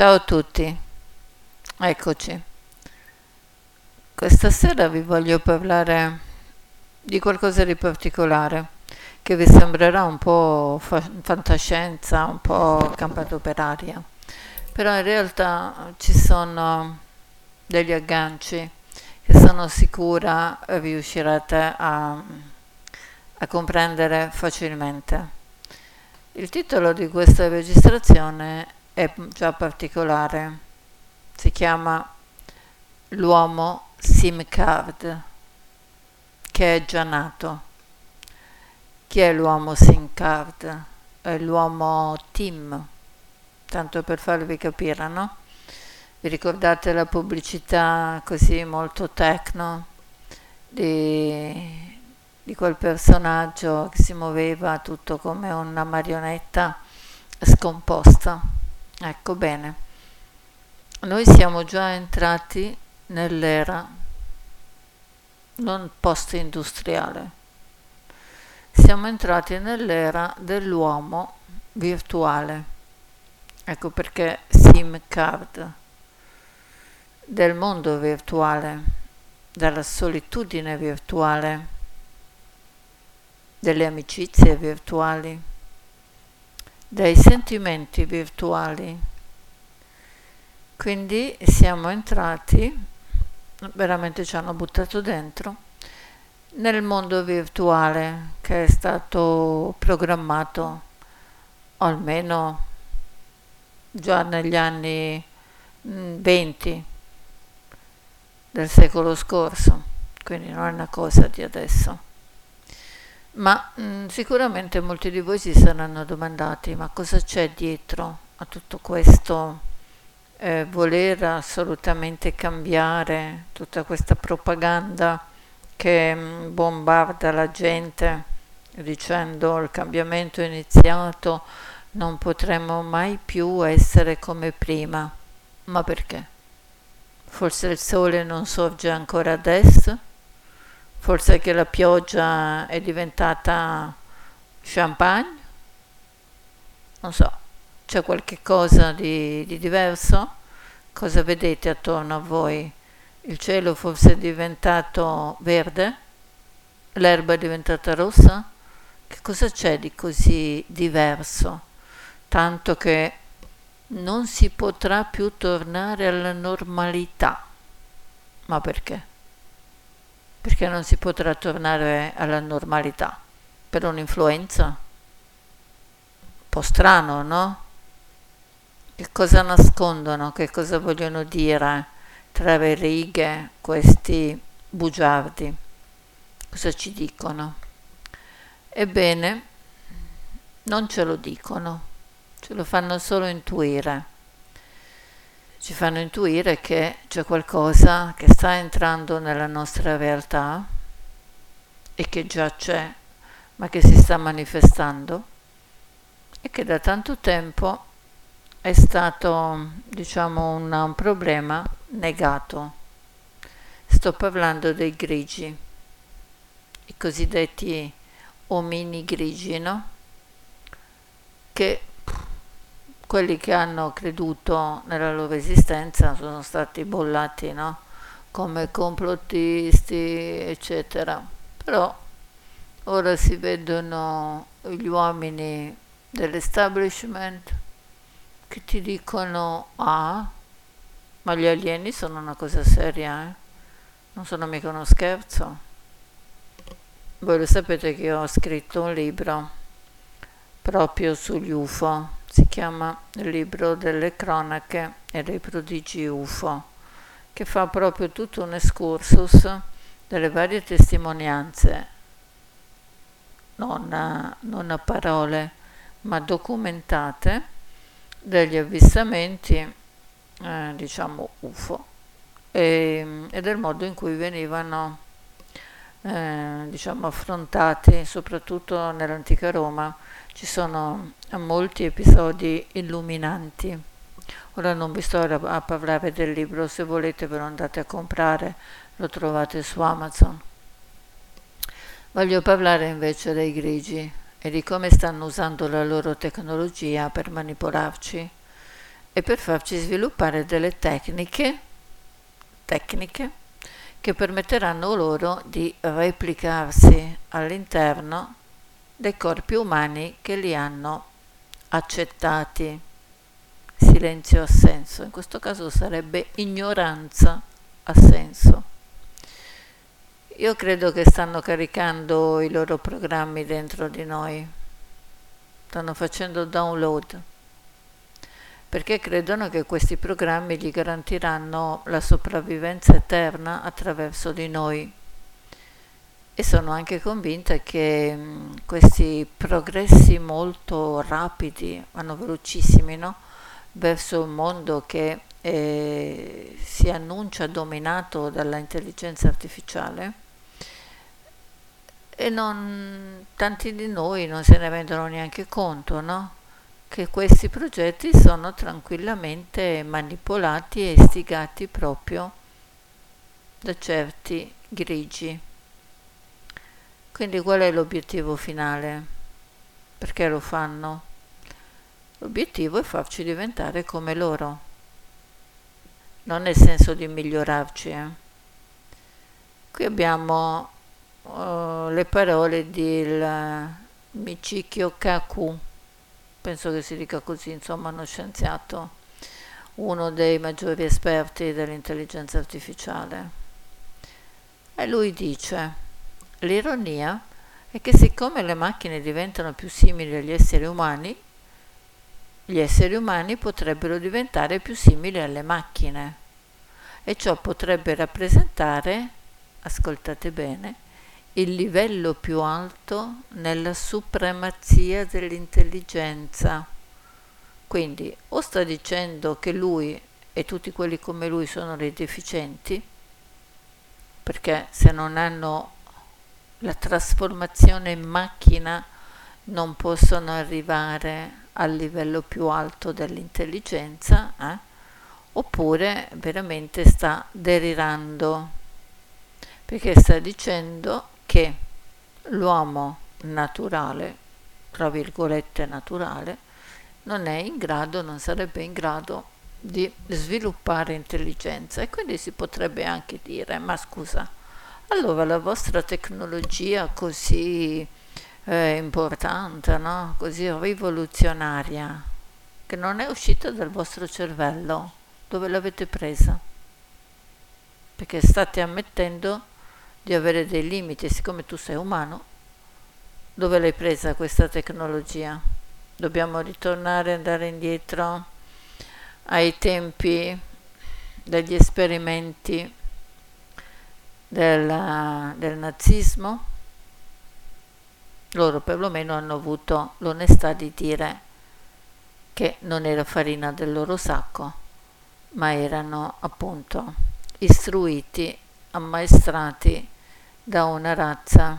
Ciao a tutti, eccoci. Questa sera vi voglio parlare di qualcosa di particolare che vi sembrerà un po' fa- fantascienza, un po' campato per aria, però in realtà ci sono degli agganci che sono sicura riuscirete a, a comprendere facilmente. Il titolo di questa registrazione è già particolare, si chiama L'uomo SIM card che è già nato. Chi è l'uomo SIM card? È l'uomo Tim, tanto per farvi capire, no? Vi ricordate la pubblicità così molto tecno di, di quel personaggio che si muoveva tutto come una marionetta scomposta? Ecco bene, noi siamo già entrati nell'era non post-industriale. Siamo entrati nell'era dell'uomo virtuale. Ecco perché SIM card del mondo virtuale, della solitudine virtuale, delle amicizie virtuali, dei sentimenti virtuali. Quindi siamo entrati veramente ci hanno buttato dentro nel mondo virtuale che è stato programmato almeno già negli anni 20 mm, del secolo scorso, quindi non è una cosa di adesso. Ma mh, mm, sicuramente molti di voi si saranno domandati ma cosa c'è dietro a tutto questo eh, voler assolutamente cambiare tutta questa propaganda che mm, bombarda la gente dicendo il cambiamento è iniziato, non potremo mai più essere come prima. Ma perché? Forse il sole non sorge ancora adesso? Forse che la pioggia è diventata champagne? Non so. C'è qualche cosa di, di diverso? Cosa vedete attorno a voi? Il cielo forse è diventato verde? L'erba è diventata rossa? Che cosa c'è di così diverso? Tanto che non si potrà più tornare alla normalità. Ma perché? Perché non si potrà tornare alla normalità? Per un'influenza? Un po' strano, no? Che cosa nascondono, che cosa vogliono dire tra le righe questi bugiardi? Cosa ci dicono? Ebbene, non ce lo dicono, ce lo fanno solo intuire. Ci fanno intuire che c'è qualcosa che sta entrando nella nostra realtà e che già c'è, ma che si sta manifestando e che da tanto tempo è stato diciamo un, un problema negato. Sto parlando dei grigi, i cosiddetti omini grigi, no? Che quelli che hanno creduto nella loro esistenza sono stati bollati, no? Come complottisti, eccetera. Però ora si vedono gli uomini dell'establishment che ti dicono ah, ma gli alieni sono una cosa seria, eh? non sono mica uno scherzo. Voi lo sapete che io ho scritto un libro proprio sugli UFO, si chiama Il libro delle cronache e dei prodigi UFO, che fa proprio tutto un excursus delle varie testimonianze, non a, non a parole, ma documentate degli avvistamenti, eh, diciamo UFO, e, e, del modo in cui venivano eh, diciamo, affrontati, soprattutto nell'antica Roma. Ci sono molti episodi illuminanti. Ora non vi sto a parlare del libro, se volete ve lo andate a comprare, lo trovate su Amazon. Voglio parlare invece dei grigi, e di come stanno usando la loro tecnologia per manipolarci e per farci sviluppare delle tecniche, tecniche che permetteranno loro di replicarsi all'interno dei corpi umani che li hanno accettati. Silenzio assenso, in questo caso sarebbe ignoranza assenso. Io credo che stanno caricando i loro programmi dentro di noi, stanno facendo download, perché credono che questi programmi gli garantiranno la sopravvivenza eterna attraverso di noi. E sono anche convinta che mh, questi progressi molto rapidi, vanno velocissimi, no? verso un mondo che eh, si annuncia dominato dall'intelligenza artificiale e non, tanti di noi non se ne rendono neanche conto, no? Che questi progetti sono tranquillamente manipolati e istigati proprio da certi grigi. Quindi qual è l'obiettivo finale? Perché lo fanno? L'obiettivo è farci diventare come loro, non nel senso di migliorarci. Eh. Qui abbiamo uh, le parole di Michikyo Kaku, penso che si dica così, insomma, uno scienziato, uno dei maggiori esperti dell'intelligenza artificiale. E lui dice, l'ironia è che siccome le macchine diventano più simili agli esseri umani, gli esseri umani potrebbero diventare più simili alle macchine e ciò potrebbe rappresentare, ascoltate bene, il livello più alto nella supremazia dell'intelligenza. Quindi o sta dicendo che lui e tutti quelli come lui sono dei deficienti, perché se non hanno la trasformazione in macchina non possono arrivare al livello più alto dell'intelligenza, eh? oppure veramente sta delirando, perché sta dicendo che l'uomo naturale, tra virgolette naturale, non è in grado, non sarebbe in grado di sviluppare intelligenza e quindi si potrebbe anche dire, ma scusa, allora la vostra tecnologia così eh, importante, no? così rivoluzionaria, che non è uscita dal vostro cervello, dove l'avete presa? Perché state ammettendo di avere dei limiti, siccome tu sei umano, dove l'hai presa questa tecnologia? Dobbiamo ritornare, andare indietro ai tempi degli esperimenti del, del nazismo? loro perlomeno hanno avuto l'onestà di dire che non era farina del loro sacco, ma erano appunto istruiti, ammaestrati da una razza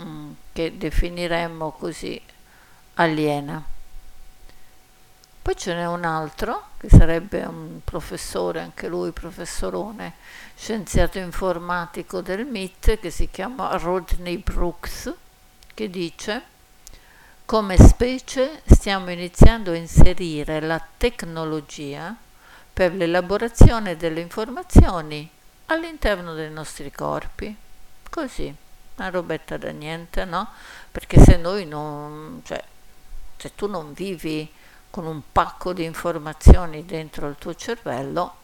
mm, che definiremmo così aliena. Poi ce n'è un altro, che sarebbe un professore, anche lui professorone, scienziato informatico del MIT, che si chiama Rodney Brooks, che dice come specie stiamo iniziando a inserire la tecnologia per l'elaborazione delle informazioni all'interno dei nostri corpi. Così, una robetta da niente, no? Perché se noi non, cioè, se tu non vivi con un pacco di informazioni dentro il tuo cervello,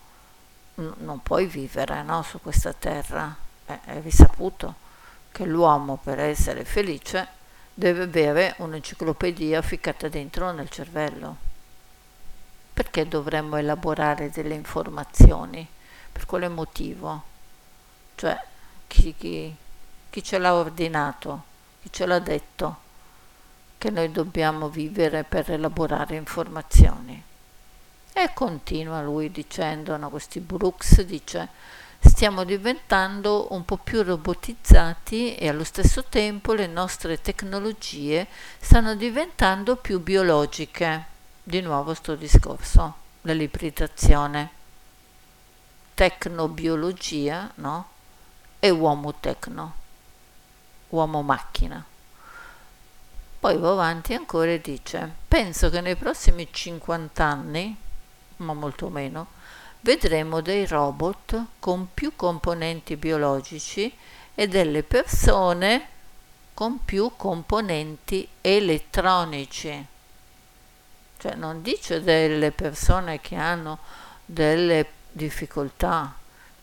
n- non puoi vivere, no? Su questa terra, eh, è risaputo che l'uomo per essere felice deve avere un'enciclopedia ficcata dentro nel cervello. Perché dovremmo elaborare delle informazioni? Per quale motivo? Cioè, chi, chi, chi ce l'ha ordinato? Chi ce l'ha detto? Che noi dobbiamo vivere per elaborare informazioni. E continua lui dicendo, no, questi Brooks dice, stiamo diventando un po' più robotizzati e allo stesso tempo le nostre tecnologie stanno diventando più biologiche. Di nuovo sto discorso, dell'ibridazione. Tecnobiologia, no? E uomo tecno, uomo macchina. Poi va avanti ancora e dice, penso che nei prossimi 50 anni ma molto meno, vedremo dei robot con più componenti biologici e delle persone con più componenti elettronici. Cioè non dice delle persone che hanno delle difficoltà,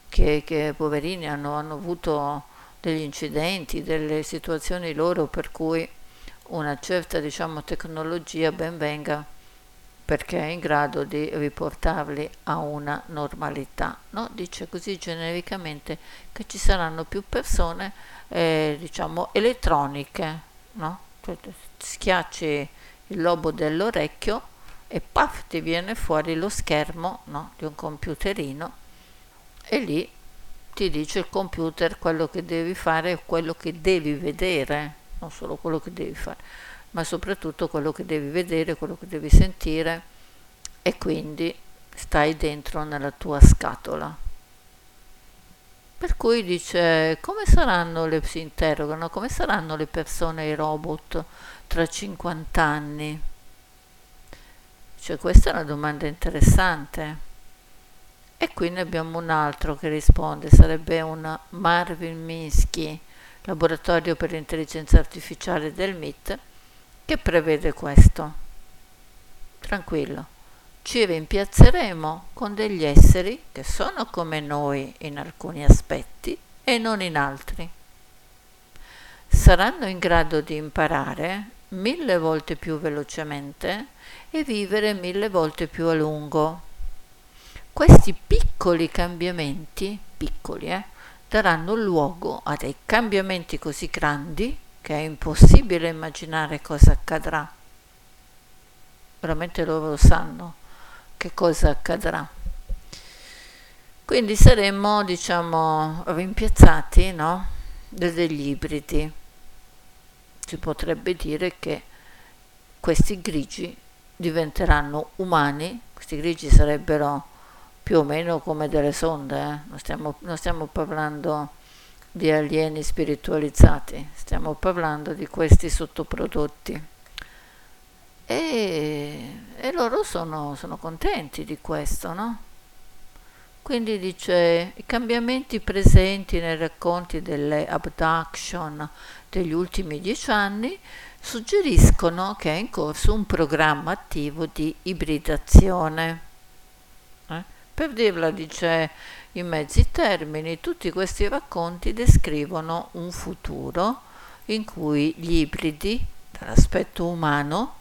che, che poverini hanno, hanno avuto degli incidenti, delle situazioni loro per cui una certa diciamo, tecnologia ben venga perché è in grado di riportarli a una normalità. No? Dice così genericamente che ci saranno più persone eh, diciamo elettroniche, no? cioè, schiacci il lobo dell'orecchio e paf ti viene fuori lo schermo no? di un computerino e lì ti dice il computer quello che devi fare e quello che devi vedere, non solo quello che devi fare, ma soprattutto quello che devi vedere, quello che devi sentire e quindi stai dentro nella tua scatola. Per cui dice come saranno le si interrogano, come saranno le persone i robot tra 50 anni? Cioè questa è una domanda interessante. E qui ne abbiamo un altro che risponde, sarebbe un Marvin Minsky, laboratorio per l'intelligenza artificiale del MIT, che prevede questo. Tranquillo, ci rimpiazzeremo con degli esseri che sono come noi in alcuni aspetti e non in altri. Saranno in grado di imparare mille volte più velocemente e vivere mille volte più a lungo questi piccoli cambiamenti, piccoli, eh, daranno luogo a dei cambiamenti così grandi che è impossibile immaginare cosa accadrà. Veramente loro lo sanno che cosa accadrà. Quindi saremmo, diciamo, rimpiazzati, no? Degli ibridi. Si potrebbe dire che questi grigi diventeranno umani, questi grigi sarebbero più o meno come delle sonde, eh? non, stiamo, non stiamo parlando di alieni spiritualizzati, stiamo parlando di questi sottoprodotti. E, e loro sono, sono, contenti di questo, no? Quindi dice i cambiamenti presenti nei racconti delle abduction degli ultimi dieci anni suggeriscono che è in corso un programma attivo di ibridazione. Eh? Per dirla, dice in mezzi termini, tutti questi racconti descrivono un futuro in cui gli ibridi, dall'aspetto umano,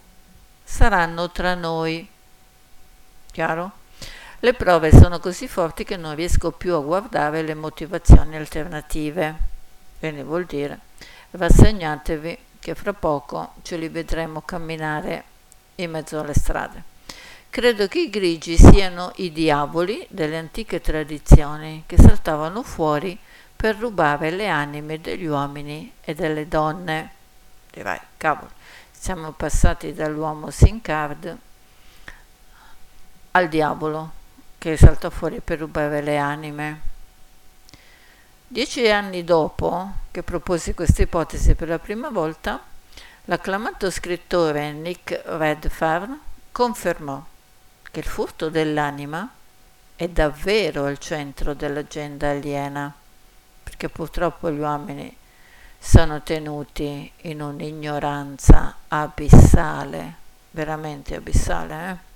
saranno tra noi. Chiaro? Le prove sono così forti che non riesco più a guardare le motivazioni alternative. Quindi vuol dire, rassegnatevi che fra poco ce li vedremo camminare in mezzo alle strade. Credo che i grigi siano i diavoli delle antiche tradizioni che saltavano fuori per rubare le anime degli uomini e delle donne. Dirai, cavolo, siamo passati dall'uomo Sincard al diavolo che salta fuori per rubare le anime. Dieci anni dopo che proposi questa ipotesi per la prima volta, l'acclamato scrittore Nick Redfern confermò che il furto dell'anima è davvero al centro dell'agenda aliena, perché purtroppo gli uomini sono tenuti in un'ignoranza abissale, veramente abissale. Eh?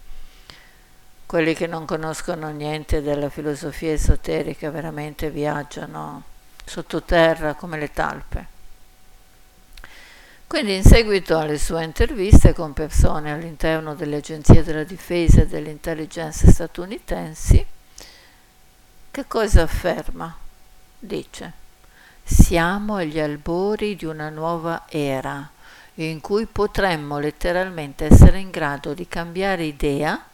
Quelli che non conoscono niente della filosofia esoterica veramente viaggiano sottoterra come le talpe. Quindi in seguito alle sue interviste con persone all'interno delle agenzie della difesa e delle intelligence statunitensi, che cosa afferma? Dice, siamo agli albori di una nuova era in cui potremmo letteralmente essere in grado di cambiare idea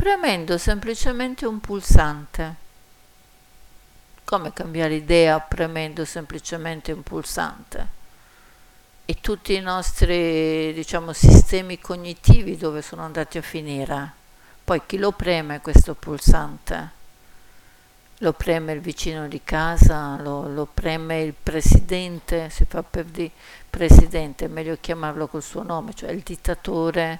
premendo semplicemente un pulsante. Come cambiare idea premendo semplicemente un pulsante? e tutti i nostri diciamo, sistemi cognitivi dove sono andati a finire. Poi chi lo preme questo pulsante? Lo preme il vicino di casa, lo, lo preme il presidente, si fa per dire presidente, è meglio chiamarlo col suo nome, cioè il dittatore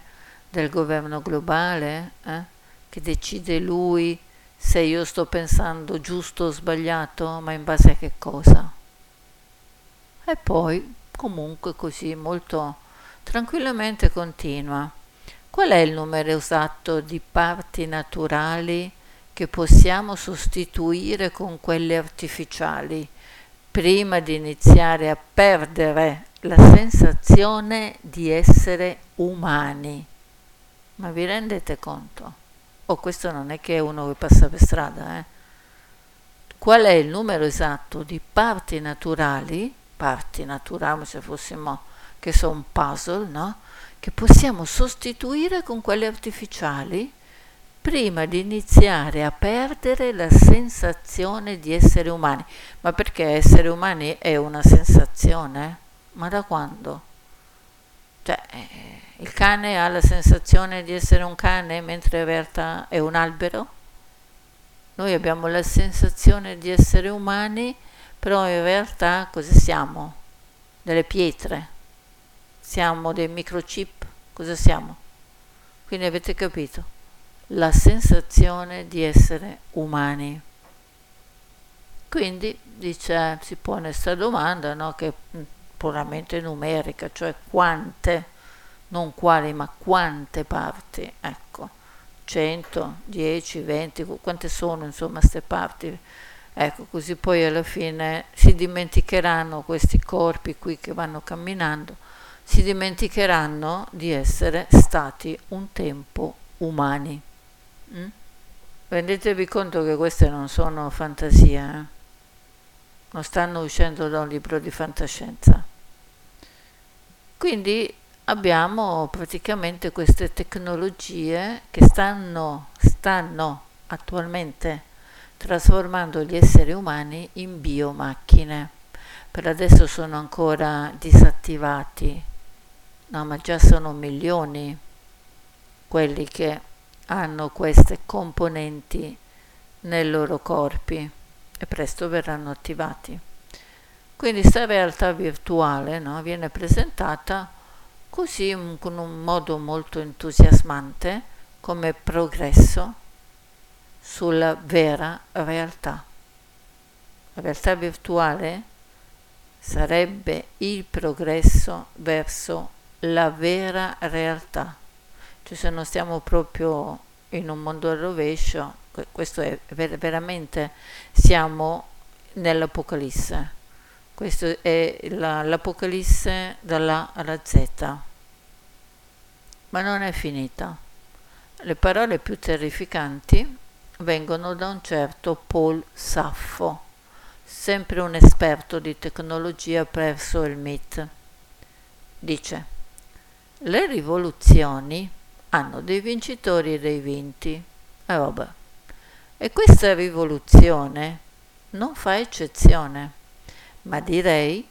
del governo globale, eh? Che decide lui se io sto pensando giusto o sbagliato, ma in base a che cosa. E poi, comunque così, molto tranquillamente continua. Qual è il numero esatto di parti naturali che possiamo sostituire con quelle artificiali prima di iniziare a perdere la sensazione di essere umani? Ma vi rendete conto? Oh, questo non è che è uno che passa per strada, eh. Qual è il numero esatto di parti naturali, parti naturali se fossimo, che sono un puzzle, no? Che possiamo sostituire con quelle artificiali prima di iniziare a perdere la sensazione di essere umani. Ma perché essere umani è una sensazione? Ma da quando? Cioè, eh, il cane ha la sensazione di essere un cane mentre realtà è un albero? Noi abbiamo la sensazione di essere umani, però in realtà cosa siamo? Delle pietre. Siamo dei microchip. Cosa siamo? Quindi avete capito? La sensazione di essere umani. Quindi dice, si pone questa domanda, no, che è puramente numerica, cioè quante non quali ma quante parti, ecco, 100, 10, 20, quante sono insomma queste parti, ecco, così poi alla fine si dimenticheranno questi corpi qui che vanno camminando, si dimenticheranno di essere stati un tempo umani. Mm? Rendetevi conto che queste non sono fantasie, eh? non stanno uscendo da un libro di fantascienza. Quindi abbiamo praticamente queste tecnologie che stanno, stanno attualmente trasformando gli esseri umani in biomacchine. Per adesso sono ancora disattivati, no, ma già sono milioni quelli che hanno queste componenti nei loro corpi e presto verranno attivati. Quindi questa realtà virtuale no, viene presentata così con un modo molto entusiasmante come progresso sulla vera realtà. La realtà virtuale sarebbe il progresso verso la vera realtà. Cioè se non stiamo proprio in un mondo al rovescio, questo è ver- veramente siamo nell'Apocalisse questo è la, l'Apocalisse dalla alla Z. Ma non è finita. Le parole più terrificanti vengono da un certo Paul Saffo, sempre un esperto di tecnologia presso il MIT. Dice, le rivoluzioni hanno dei vincitori e dei vinti. E vabbè. E questa rivoluzione non fa eccezione ma direi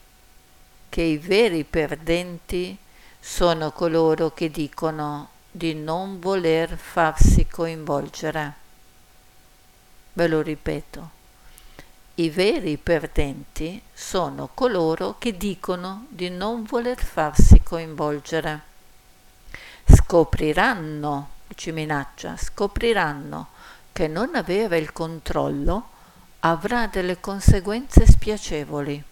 che i veri perdenti sono coloro che dicono di non voler farsi coinvolgere. Ve lo ripeto, i veri perdenti sono coloro che dicono di non voler farsi coinvolgere. Scopriranno, ci minaccia, scopriranno che non avere il controllo avrà delle conseguenze spiacevoli.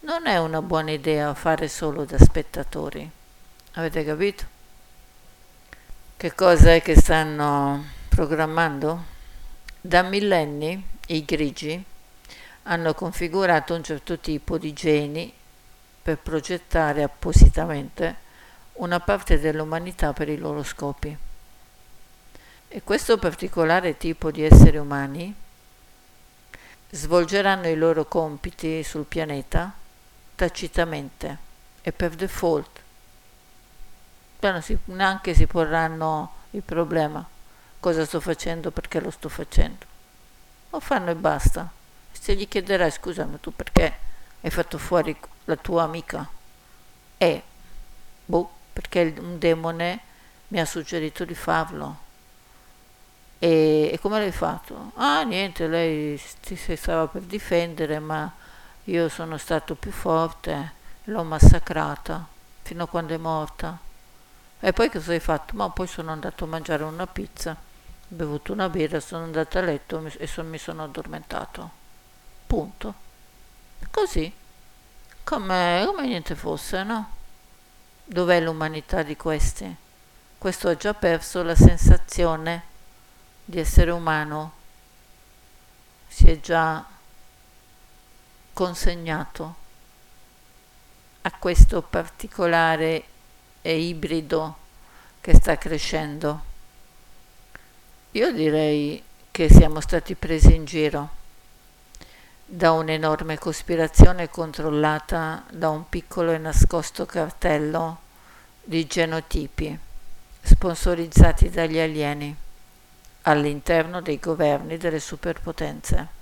Non è una buona idea fare solo da spettatori. Avete capito? Che cosa è che stanno programmando? Da millenni i grigi hanno configurato un certo tipo di geni per progettare appositamente una parte dell'umanità per i loro scopi. E questo particolare tipo di esseri umani svolgeranno i loro compiti sul pianeta tacitamente e per default. Però si, neanche si porranno il problema cosa sto facendo, perché lo sto facendo. Lo fanno e basta. Se gli chiederai scusa, tu perché hai fatto fuori la tua amica? E, boh, perché un demone mi ha suggerito di farlo e, e come l'hai fatto? Ah, niente, lei si, stava per difendere, ma io sono stato più forte, l'ho massacrata fino a quando è morta. E poi cosa hai fatto? Ma poi sono andato a mangiare una pizza bevuto una birra, sono andato a letto e son, mi sono addormentato. Punto. Così, come, come niente fosse, no? Dov'è l'umanità di questi? Questo ha già perso la sensazione di essere umano, si è già consegnato a questo particolare e ibrido che sta crescendo. Io direi che siamo stati presi in giro da un'enorme cospirazione controllata da un piccolo e nascosto cartello di genotipi sponsorizzati dagli alieni all'interno dei governi delle superpotenze.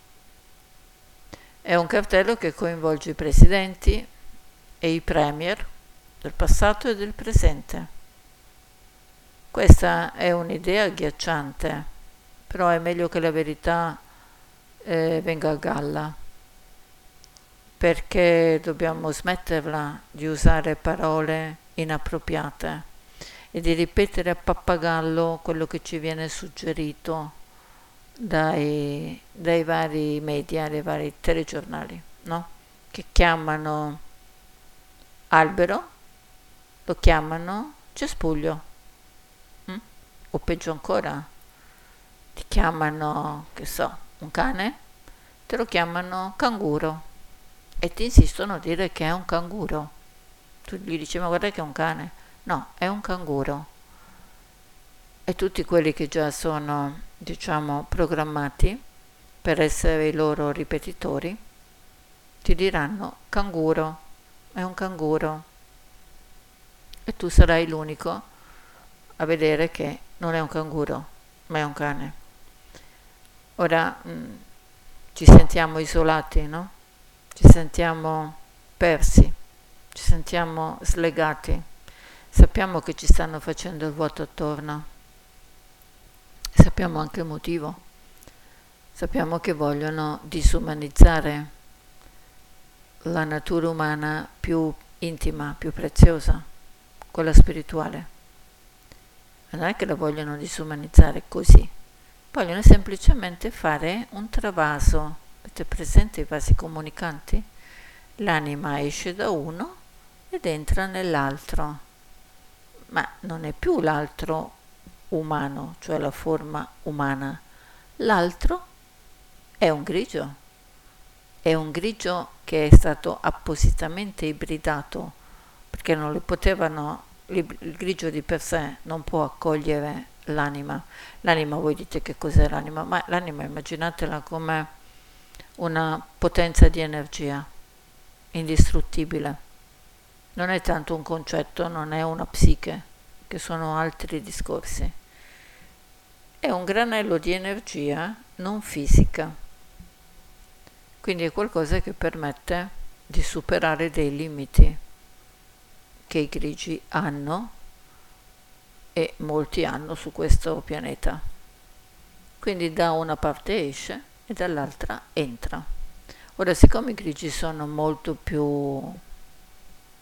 È un cartello che coinvolge i presidenti e i premier del passato e del presente. Questa è un'idea agghiacciante, però è meglio che la verità eh, venga a galla, perché dobbiamo smetterla di usare parole inappropriate e di ripetere a pappagallo quello che ci viene suggerito dai, dai vari media, dai vari telegiornali, no? che chiamano albero, lo chiamano cespuglio, mm? o peggio ancora, ti chiamano, che so, un cane, te lo chiamano canguro e ti insistono a dire che è un canguro. Tu gli dici ma guarda che è un cane. No, è un canguro. E tutti quelli che già sono, diciamo, programmati per essere i loro ripetitori, ti diranno canguro, è un canguro. E tu sarai l'unico a vedere che non è un canguro, ma è un cane. Ora mh, mm, ci sentiamo isolati, no? Ci sentiamo persi, ci sentiamo slegati. Sappiamo che ci stanno facendo il vuoto attorno. Sappiamo anche il motivo. Sappiamo che vogliono disumanizzare la natura umana più intima, più preziosa, quella spirituale. Non è che la vogliono disumanizzare così vogliono semplicemente fare un travaso. Avete presente i vasi comunicanti? L'anima esce da uno ed entra nell'altro, ma non è più l'altro umano, cioè la forma umana. L'altro è un grigio, è un grigio che è stato appositamente ibridato perché non le potevano, il grigio di per sé non può accogliere l'anima. L'anima, voi dite che cos'è l'anima? Ma l'anima immaginatela come una potenza di energia indistruttibile. Non è tanto un concetto, non è una psiche, che sono altri discorsi. È un granello di energia non fisica. Quindi è qualcosa che permette di superare dei limiti che i grigi hanno e molti hanno su questo pianeta. Quindi da una parte esce e dall'altra entra. Ora, siccome i grigi sono molto più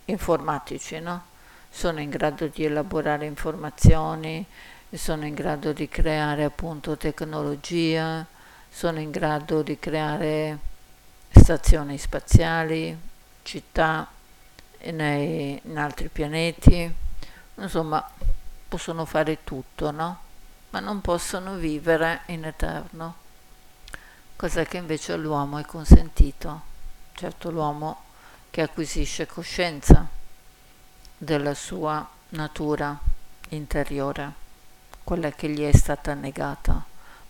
informatici, no? sono in grado di elaborare informazioni, sono in grado di creare appunto tecnologia, sono in grado di creare stazioni spaziali, città nei, in altri pianeti, insomma possono fare tutto, no? Ma non possono vivere in eterno, cosa che invece all'uomo è consentito. Certo l'uomo che acquisisce coscienza della sua natura interiore, quella che gli è stata negata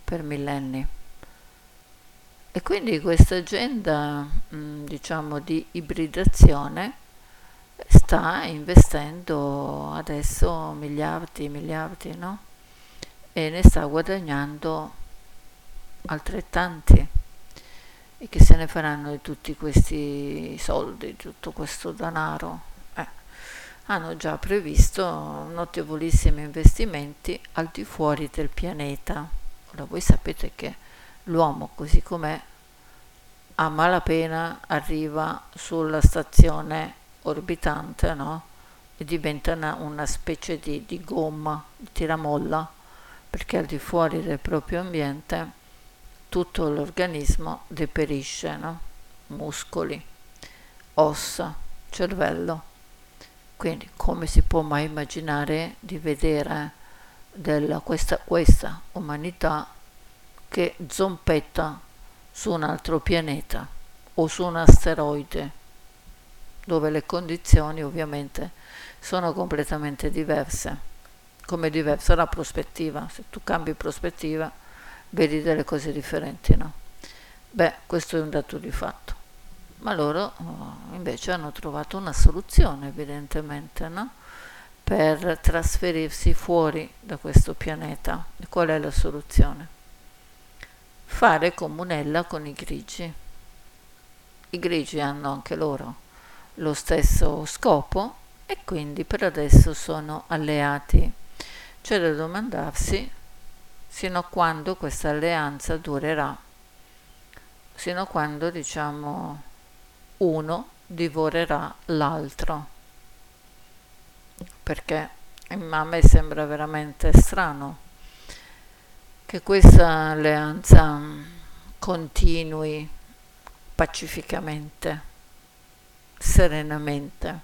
per millenni. E quindi questa agenda, diciamo, di ibridazione sta investendo adesso miliardi e miliardi, no? E ne sta guadagnando altrettanti e che se ne faranno di tutti questi soldi, di tutto questo denaro. Eh, hanno già previsto notevolissimi investimenti al di fuori del pianeta. Ora voi sapete che l'uomo così com'è a malapena arriva sulla stazione orbitante, no? E diventa una, una specie di, di gomma, di tiramolla, perché al di fuori del proprio ambiente tutto l'organismo deperisce, no? muscoli, ossa, cervello. Quindi come si può mai immaginare di vedere della, questa, questa umanità che zompetta su un altro pianeta o su un asteroide, dove le condizioni ovviamente sono completamente diverse. Come diversa la prospettiva, se tu cambi prospettiva vedi delle cose differenti, no? Beh, questo è un dato di fatto. Ma loro oh, invece hanno trovato una soluzione, evidentemente, no? Per trasferirsi fuori da questo pianeta. E qual è la soluzione? Fare comunella con i grigi. I grigi hanno anche loro lo stesso scopo e quindi per adesso sono alleati. C'è da domandarsi sino a quando questa alleanza durerà, sino a quando diciamo uno divorerà l'altro. Perché a me sembra veramente strano che questa alleanza continui pacificamente, serenamente.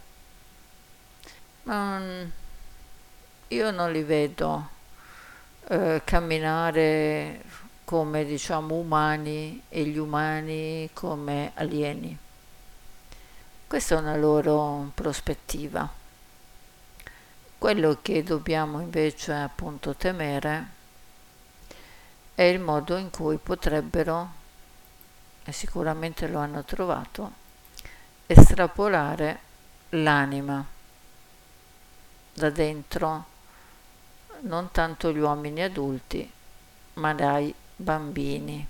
Non, io non li vedo eh, camminare come diciamo umani e gli umani come alieni. Questa è una loro prospettiva. Quello che dobbiamo invece appunto temere è il modo in cui potrebbero, e sicuramente lo hanno trovato, estrapolare l'anima da dentro non tanto gli uomini adulti, ma dai bambini.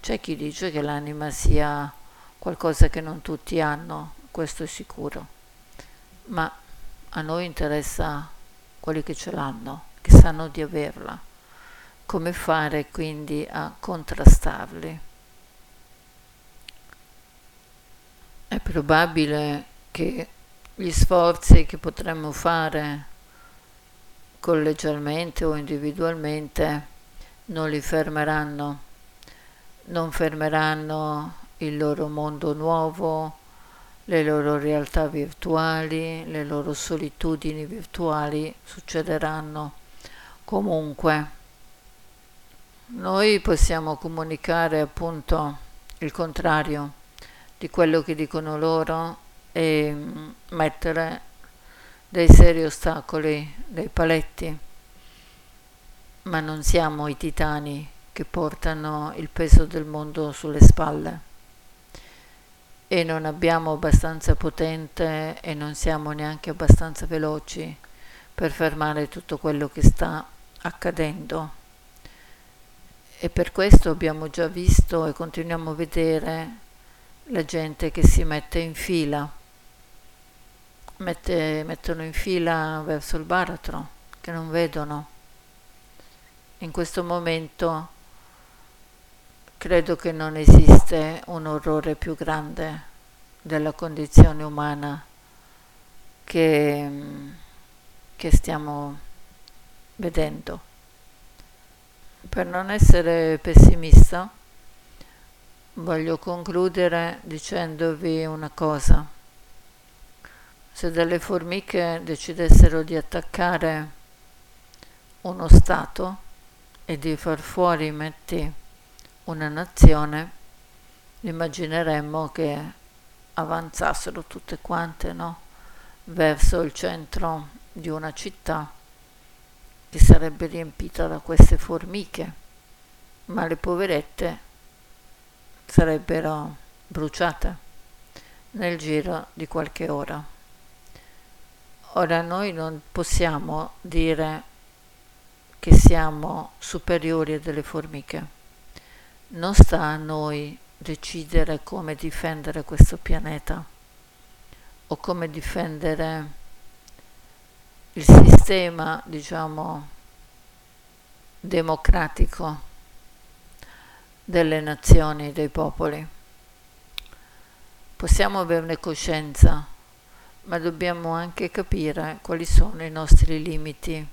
C'è chi dice che l'anima sia qualcosa che non tutti hanno, questo è sicuro, ma a noi interessa quelli che ce l'hanno, che sanno di averla. Come fare quindi a contrastarli? È probabile che gli sforzi che potremmo fare collegialmente o individualmente non li fermeranno, non fermeranno il loro mondo nuovo, le loro realtà virtuali, le loro solitudini virtuali succederanno comunque. Noi possiamo comunicare appunto il contrario di quello che dicono loro e mm, mettere dei seri ostacoli, dei paletti, ma non siamo i titani che portano il peso del mondo sulle spalle. E non abbiamo abbastanza potente e non siamo neanche abbastanza veloci per fermare tutto quello che sta accadendo. E per questo abbiamo già visto e continuiamo a vedere la gente che si mette in fila, mette, mettono in fila verso il baratro, che non vedono. In questo momento Credo che non esiste un orrore più grande della condizione umana che, che stiamo vedendo. Per non essere pessimista, voglio concludere dicendovi una cosa. Se delle formiche decidessero di attaccare uno Stato e di far fuori, metti, una nazione, immagineremmo che avanzassero tutte quante no? verso il centro di una città che sarebbe riempita da queste formiche, ma le poverette sarebbero bruciate nel giro di qualche ora. Ora noi non possiamo dire che siamo superiori a delle formiche non sta a noi decidere come difendere questo pianeta o come difendere il sistema, diciamo, democratico delle nazioni, dei popoli. Possiamo averne coscienza, ma dobbiamo anche capire quali sono i nostri limiti.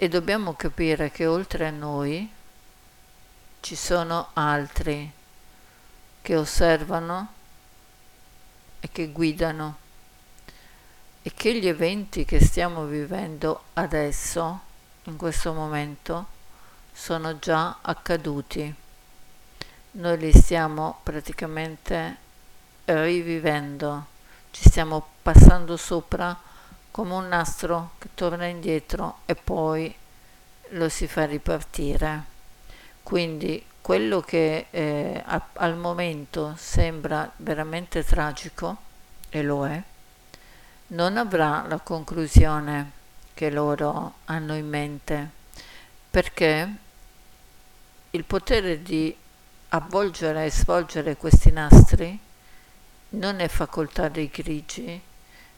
E dobbiamo capire che oltre a noi ci sono altri che osservano e che guidano. E che gli eventi che stiamo vivendo adesso, in questo momento, sono già accaduti. Noi li stiamo praticamente rivivendo, ci stiamo passando sopra come un nastro che torna indietro e poi lo si fa ripartire. Quindi quello che eh, a, al momento sembra veramente tragico, e lo è, non avrà la conclusione che loro hanno in mente, perché il potere di avvolgere e svolgere questi nastri non è facoltà dei grigi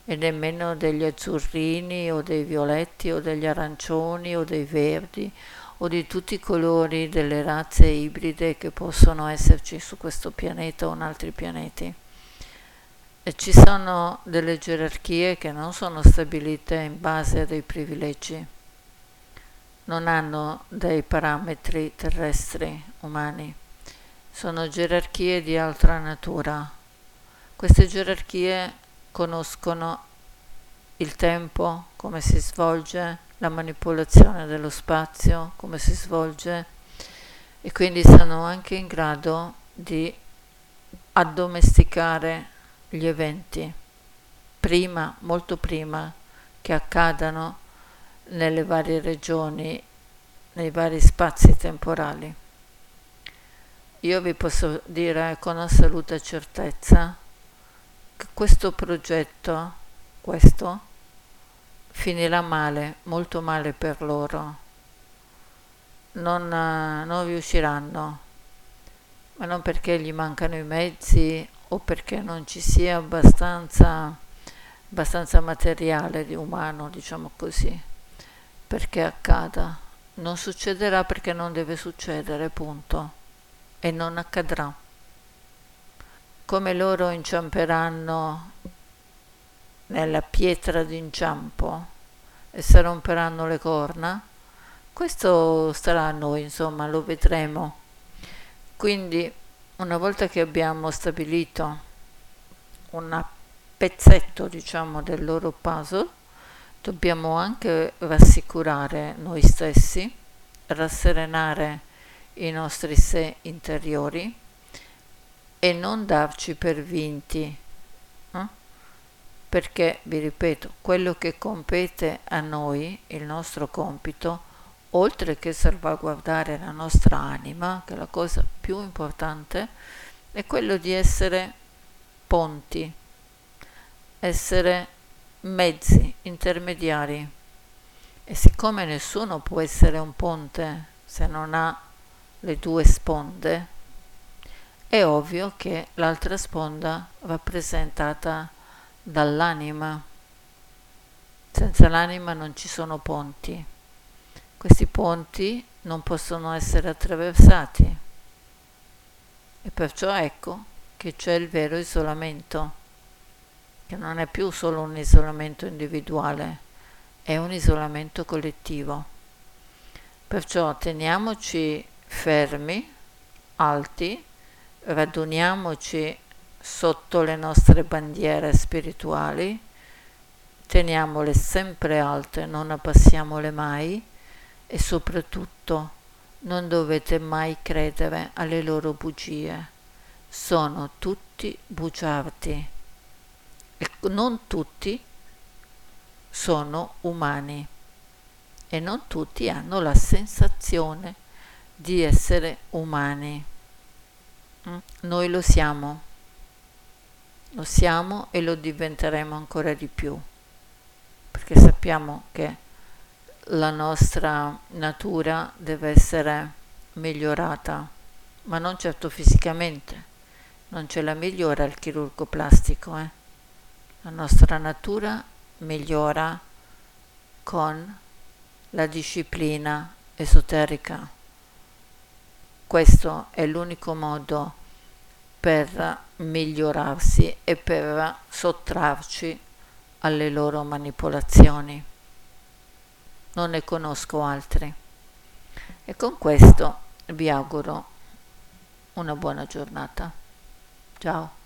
e nemmeno degli azzurrini o dei violetti o degli arancioni o dei verdi o di tutti i colori delle razze ibride che possono esserci su questo pianeta o in altri pianeti. E ci sono delle gerarchie che non sono stabilite in base a dei privilegi, non hanno dei parametri terrestri umani, sono gerarchie di altra natura. Queste gerarchie conoscono il tempo, come si svolge, la manipolazione dello spazio, come si svolge e quindi sono anche in grado di addomesticare gli eventi prima, molto prima che accadano nelle varie regioni, nei vari spazi temporali. Io vi posso dire con assoluta certezza questo progetto, questo, finirà male, molto male per loro. Non, non riusciranno, ma non perché gli mancano i mezzi o perché non ci sia abbastanza, abbastanza materiale di umano, diciamo così, perché accada. Non succederà perché non deve succedere, punto. E non accadrà. Come loro inciamperanno nella pietra d'inciampo e si romperanno le corna, questo starà a noi, insomma, lo vedremo. Quindi, una volta che abbiamo stabilito un pezzetto, diciamo, del loro puzzle, dobbiamo anche rassicurare noi stessi, rasserenare i nostri sé interiori e non darci per vinti perché, vi ripeto, quello che compete a noi, il nostro compito, oltre che salvaguardare la nostra anima, che è la cosa più importante, è quello di essere ponti, essere mezzi intermediari. E siccome nessuno può essere un ponte se non ha le due sponde, è ovvio che l'altra sponda rappresentata dall'anima. Senza l'anima non ci sono ponti. Questi ponti non possono essere attraversati. E perciò ecco che c'è il vero isolamento, che non è più solo un isolamento individuale, è un isolamento collettivo. Perciò teniamoci fermi, alti, raduniamoci sotto le nostre bandiere spirituali, teniamole sempre alte, non abbassiamole mai e soprattutto non dovete mai credere alle loro bugie. Sono tutti bugiardi e non tutti sono umani e non tutti hanno la sensazione di essere umani. Mm? Noi lo siamo. Lo siamo e lo diventeremo ancora di più, perché sappiamo che la nostra natura deve essere migliorata, ma non certo fisicamente, non ce la migliora il chirurgo plastico, eh? la nostra natura migliora con la disciplina esoterica. Questo è l'unico modo per migliorarsi e per sottrarci alle loro manipolazioni. non ne conosco altri. E con questo vi auguro una buona giornata. Ciao.